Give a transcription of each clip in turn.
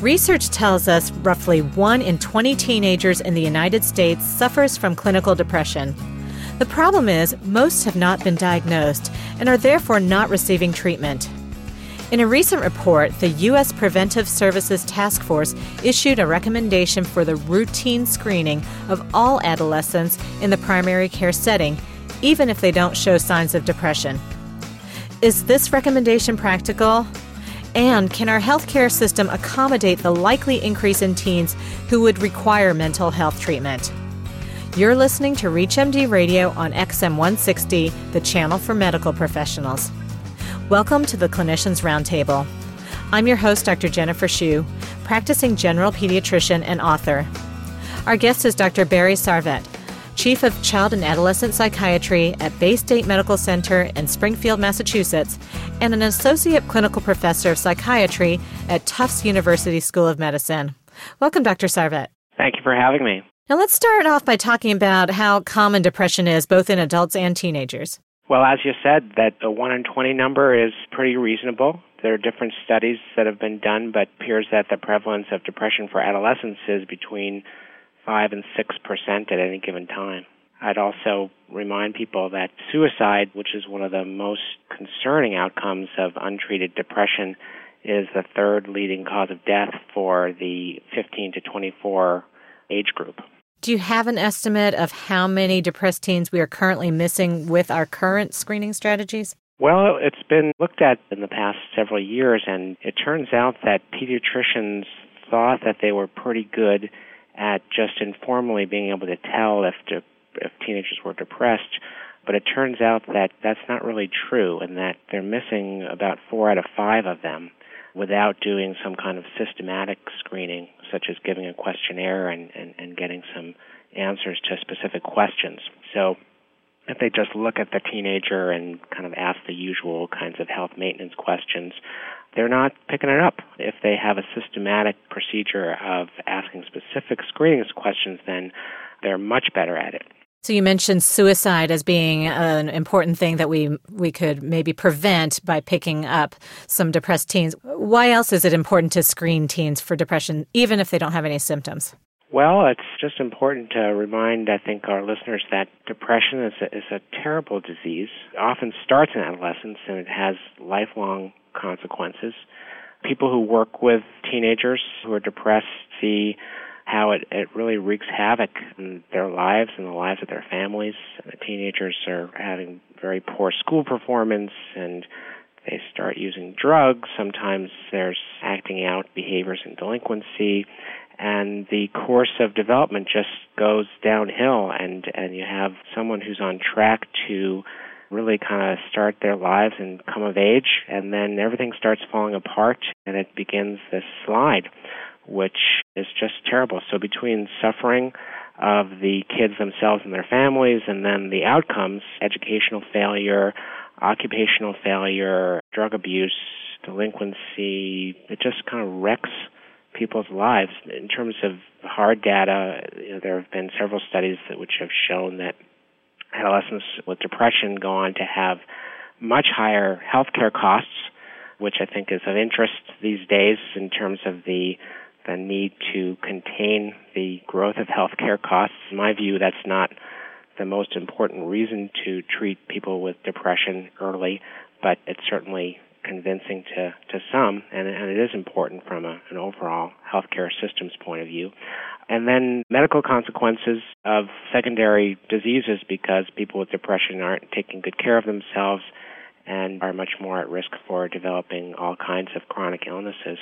Research tells us roughly 1 in 20 teenagers in the United States suffers from clinical depression. The problem is, most have not been diagnosed and are therefore not receiving treatment. In a recent report, the U.S. Preventive Services Task Force issued a recommendation for the routine screening of all adolescents in the primary care setting, even if they don't show signs of depression. Is this recommendation practical? And can our healthcare system accommodate the likely increase in teens who would require mental health treatment? You're listening to ReachMD Radio on XM 160, the channel for medical professionals. Welcome to the Clinicians Roundtable. I'm your host, Dr. Jennifer Shu, practicing general pediatrician and author. Our guest is Dr. Barry Sarvet, Chief of Child and Adolescent Psychiatry at Baystate Medical Center in Springfield, Massachusetts, and an Associate Clinical Professor of Psychiatry at Tufts University School of Medicine. Welcome, Dr. Sarvet. Thank you for having me. Now, let's start off by talking about how common depression is, both in adults and teenagers. Well, as you said, that the 1 in 20 number is pretty reasonable. There are different studies that have been done, but appears that the prevalence of depression for adolescents is between 5 and 6% at any given time. I'd also remind people that suicide, which is one of the most concerning outcomes of untreated depression, is the third leading cause of death for the 15 to 24 age group. Do you have an estimate of how many depressed teens we are currently missing with our current screening strategies? Well, it's been looked at in the past several years, and it turns out that pediatricians thought that they were pretty good at just informally being able to tell if de- if teenagers were depressed. But it turns out that that's not really true, and that they're missing about four out of five of them without doing some kind of systematic screening, such as giving a questionnaire and, and, and getting some answers to specific questions. So if they just look at the teenager and kind of ask the usual kinds of health maintenance questions, they're not picking it up. If they have a systematic procedure of asking specific screening questions, then they're much better at it. So you mentioned suicide as being an important thing that we we could maybe prevent by picking up some depressed teens. Why else is it important to screen teens for depression even if they don't have any symptoms? Well, it's just important to remind, I think, our listeners that depression is a, is a terrible disease. It often starts in adolescence and it has lifelong consequences. People who work with teenagers who are depressed see how it, it really wreaks havoc in their lives and the lives of their families. The teenagers are having very poor school performance and they start using drugs. Sometimes there's acting out behaviors and delinquency and the course of development just goes downhill and and you have someone who's on track to really kind of start their lives and come of age, and then everything starts falling apart, and it begins this slide, which is just terrible. So between suffering of the kids themselves and their families, and then the outcomes, educational failure, occupational failure, drug abuse, delinquency, it just kind of wrecks people's lives. In terms of hard data, you know, there have been several studies that, which have shown that adolescents with depression go on to have much higher healthcare costs, which I think is of interest these days in terms of the the need to contain the growth of healthcare costs. In my view, that's not the most important reason to treat people with depression early, but it's certainly convincing to, to some, and, and it is important from a, an overall healthcare systems point of view. And then medical consequences of secondary diseases because people with depression aren't taking good care of themselves and are much more at risk for developing all kinds of chronic illnesses.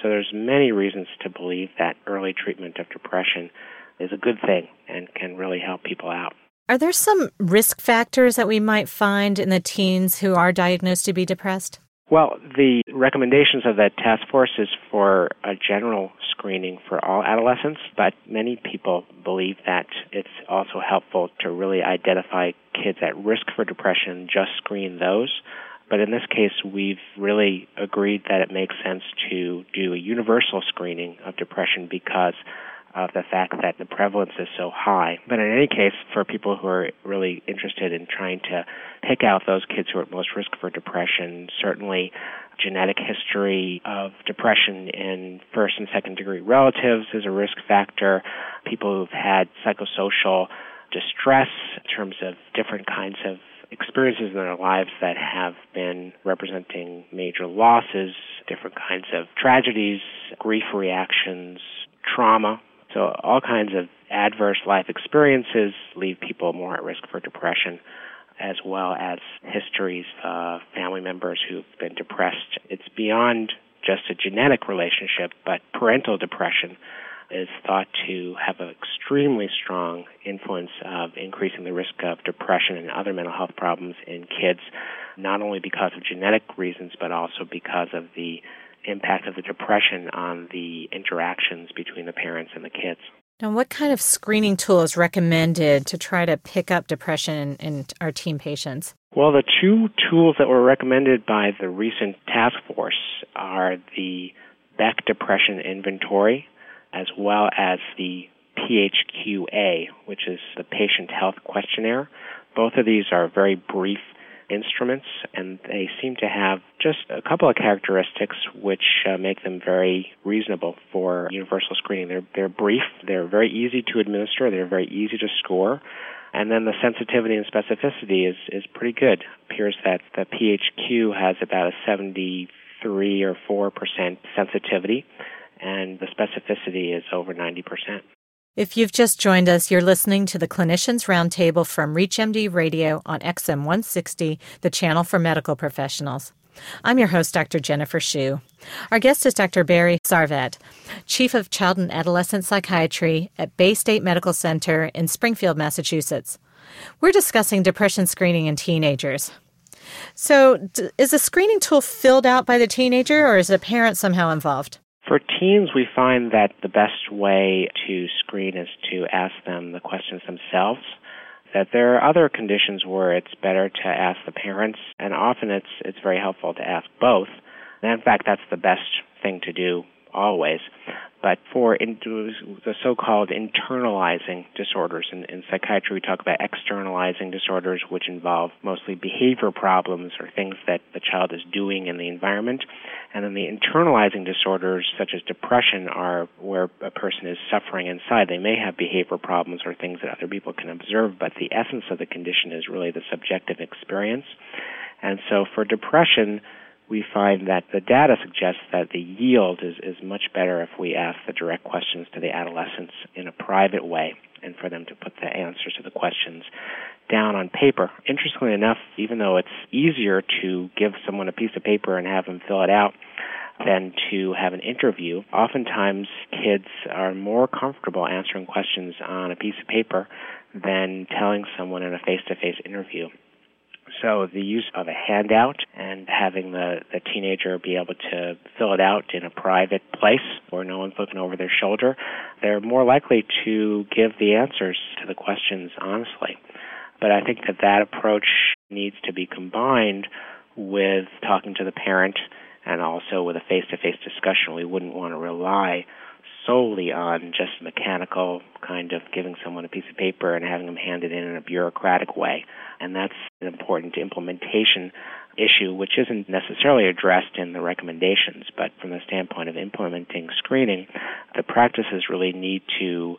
So there's many reasons to believe that early treatment of depression is a good thing and can really help people out. Are there some risk factors that we might find in the teens who are diagnosed to be depressed? Well, the recommendations of that task force is for a general screening for all adolescents, but many people believe that it's also helpful to really identify kids at risk for depression, just screen those. But in this case, we've really agreed that it makes sense to do a universal screening of depression because of the fact that the prevalence is so high. But in any case, for people who are really interested in trying to pick out those kids who are at most risk for depression, certainly genetic history of depression in first and second degree relatives is a risk factor. People who've had psychosocial distress in terms of different kinds of experiences in their lives that have been representing major losses, different kinds of tragedies, grief reactions, trauma. So, all kinds of adverse life experiences leave people more at risk for depression, as well as histories of family members who've been depressed. It's beyond just a genetic relationship, but parental depression is thought to have an extremely strong influence of increasing the risk of depression and other mental health problems in kids, not only because of genetic reasons, but also because of the impact of the depression on the interactions between the parents and the kids. Now, what kind of screening tool is recommended to try to pick up depression in, in our teen patients? Well, the two tools that were recommended by the recent task force are the Beck Depression Inventory, as well as the PHQA, which is the Patient Health Questionnaire. Both of these are very brief instruments, and they seem to have just a couple of characteristics which uh, make them very reasonable for universal screening. They're they're brief, they're very easy to administer, they're very easy to score, and then the sensitivity and specificity is is pretty good. It appears that the PHQ has about a 73 or 4 percent sensitivity and the specificity is over 90%. If you've just joined us, you're listening to the Clinicians Roundtable from ReachMD Radio on XM 160, the channel for medical professionals. I'm your host, Dr. Jennifer Shu. Our guest is Dr. Barry Sarvet, Chief of Child and Adolescent Psychiatry at Baystate Medical Center in Springfield, Massachusetts. We're discussing depression screening in teenagers. So, is the screening tool filled out by the teenager or is the parent somehow involved? For teens, we find that the best way to screen is to ask them the questions themselves. That there are other conditions where it's better to ask the parents, and often it's it's very helpful to ask both. And in fact, that's the best thing to do always. But for the so-called internalizing disorders, in, in psychiatry we talk about externalizing disorders, which involve mostly behavior problems or things that the child is doing in the environment. And then the internalizing disorders, such as depression, are where a person is suffering inside. They may have behavior problems or things that other people can observe, but the essence of the condition is really the subjective experience. And so for depression, we find that the data suggests that the yield is, is much better if we ask the direct questions to the adolescents in a private way and for them to put the answers to the questions down on paper. Interestingly enough, even though it's easier to give someone a piece of paper and have them fill it out than to have an interview, oftentimes kids are more comfortable answering questions on a piece of paper than telling someone in a face to face interview. So the use of a handout and having the, the teenager be able to fill it out in a private place where no one's looking over their shoulder, they're more likely to give the answers to the questions honestly. But I think that that approach needs to be combined with talking to the parent and also with a face-to-face discussion. We wouldn't want to rely solely on just mechanical kind of giving someone a piece of paper and having them hand it in in a bureaucratic way. And that's an important implementation issue, which isn't necessarily addressed in the recommendations, but from the standpoint of implementing screening, the practices really need to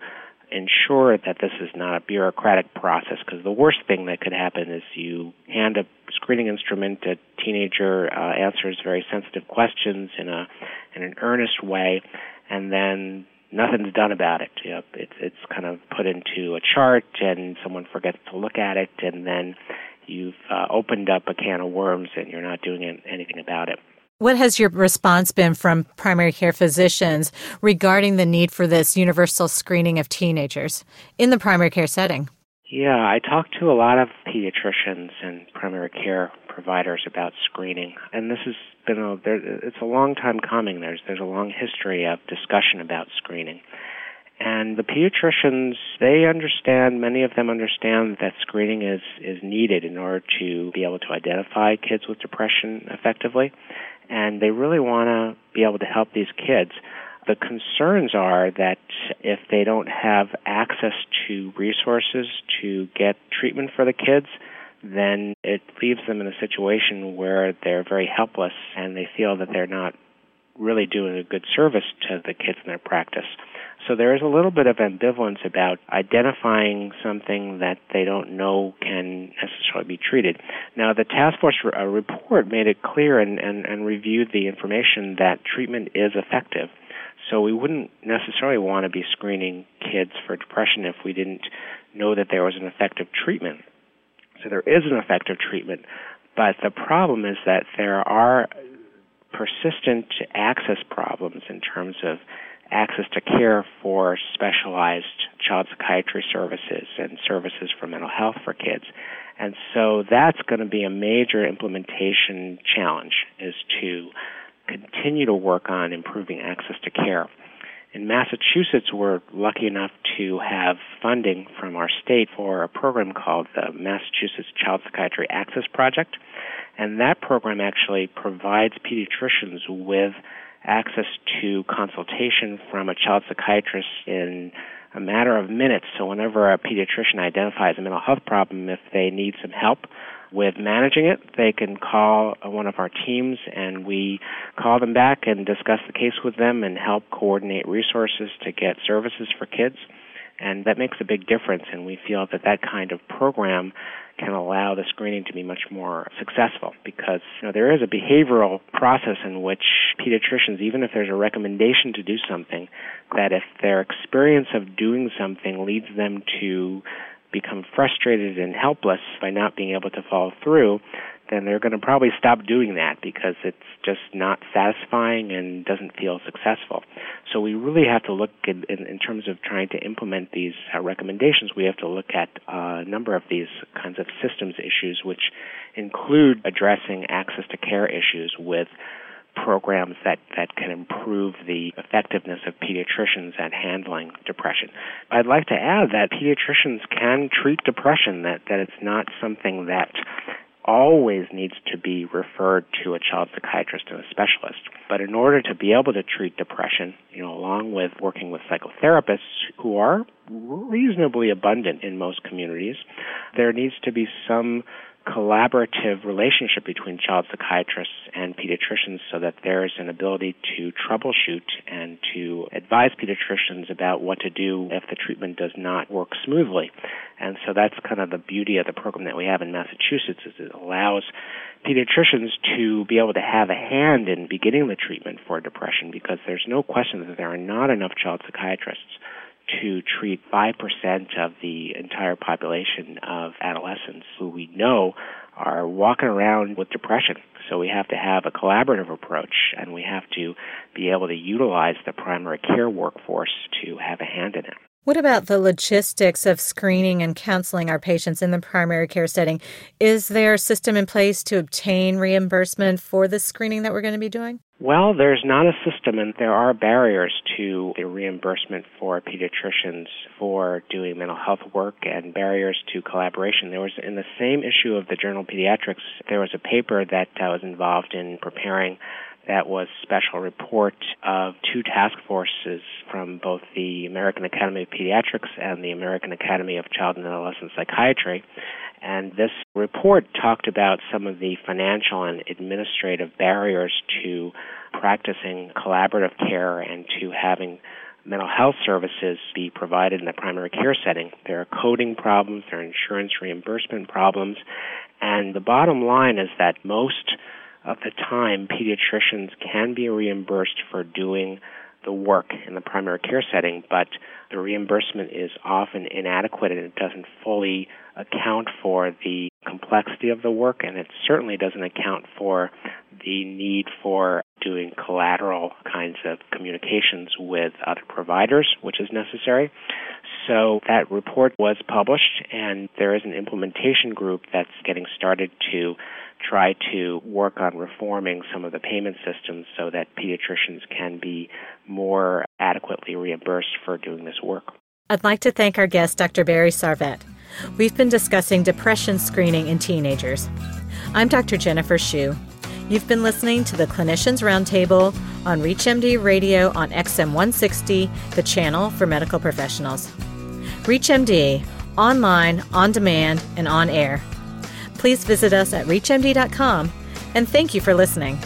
ensure that this is not a bureaucratic process because the worst thing that could happen is you hand a screening instrument a teenager uh, answers very sensitive questions in a in an earnest way and then nothing's done about it. You know, it's it's kind of put into a chart, and someone forgets to look at it, and then you've uh, opened up a can of worms, and you're not doing anything about it. What has your response been from primary care physicians regarding the need for this universal screening of teenagers in the primary care setting? Yeah, I talked to a lot of pediatricians and primary care providers about screening, and this has been a there, it's a long time coming. There's there's a long history of discussion about screening. And the pediatricians, they understand, many of them understand that screening is, is needed in order to be able to identify kids with depression effectively. And they really want to be able to help these kids. The concerns are that if they don't have access to resources to get treatment for the kids, then it leaves them in a situation where they're very helpless and they feel that they're not really doing a good service to the kids in their practice. So there is a little bit of ambivalence about identifying something that they don't know can necessarily be treated. Now, the task force uh, report made it clear and, and, and reviewed the information that treatment is effective. So we wouldn't necessarily want to be screening kids for depression if we didn't know that there was an effective treatment. So there is an effective treatment, but the problem is that there are persistent access problems in terms of access to care for specialized child psychiatry services and services for mental health for kids. And so that's going to be a major implementation challenge is to continue to work on improving access to care. In Massachusetts, we're lucky enough to have funding from our state for a program called the Massachusetts Child Psychiatry Access Project. And that program actually provides pediatricians with access to consultation from a child psychiatrist in a matter of minutes. So whenever a pediatrician identifies a mental health problem, if they need some help with managing it, they can call one of our teams and we call them back and discuss the case with them and help coordinate resources to get services for kids. And that makes a big difference and we feel that that kind of program can allow the screening to be much more successful because you know, there is a behavioral process in which pediatricians, even if there's a recommendation to do something, that if their experience of doing something leads them to become frustrated and helpless by not being able to follow through, then they're going to probably stop doing that because it's just not satisfying and doesn't feel successful. So we really have to look in, in, in terms of trying to implement these uh, recommendations. We have to look at uh, a number of these kinds of systems issues, which include addressing access to care issues with programs that, that can improve the effectiveness of pediatricians at handling depression. I'd like to add that pediatricians can treat depression, that, that it's not something that always needs to be referred to a child psychiatrist and a specialist. But in order to be able to treat depression, you know, along with working with psychotherapists who are reasonably abundant in most communities, there needs to be some collaborative relationship between child psychiatrists and pediatricians so that there is an ability to troubleshoot and to advise pediatricians about what to do if the treatment does not work smoothly. And so that's kind of the beauty of the program that we have in Massachusetts is it allows pediatricians to be able to have a hand in beginning the treatment for depression because there's no question that there are not enough child psychiatrists to treat 5% of the entire population of adolescents who we know are walking around with depression. So we have to have a collaborative approach and we have to be able to utilize the primary care workforce to have a hand in it. What about the logistics of screening and counseling our patients in the primary care setting? Is there a system in place to obtain reimbursement for the screening that we're going to be doing? Well, there's not a system, and there are barriers to the reimbursement for pediatricians for doing mental health work and barriers to collaboration. There was, in the same issue of the Journal Pediatrics, there was a paper that I was involved in preparing that was special report of two task forces from both the American Academy of Pediatrics and the American Academy of Child and Adolescent Psychiatry. And this report talked about some of the financial and administrative barriers to practicing collaborative care and to having mental health services be provided in the primary care setting. There are coding problems, there are insurance reimbursement problems, and the bottom line is that most of the time, pediatricians can be reimbursed for doing the work in the primary care setting, but the reimbursement is often inadequate and it doesn't fully account for the complexity of the work and it certainly doesn't account for the need for doing collateral kinds of communications with other providers, which is necessary. So that report was published and there is an implementation group that's getting started to try to work on reforming some of the payment systems so that pediatricians can be more adequately reimbursed for doing this work. I'd like to thank our guest, Dr. Barry Sarvet. We've been discussing depression screening in teenagers. I'm Dr. Jennifer Shu. You've been listening to the Clinicians Roundtable on ReachMD Radio on XM 160, the channel for medical professionals. ReachMD, online, on demand, and on air please visit us at ReachMD.com, and thank you for listening.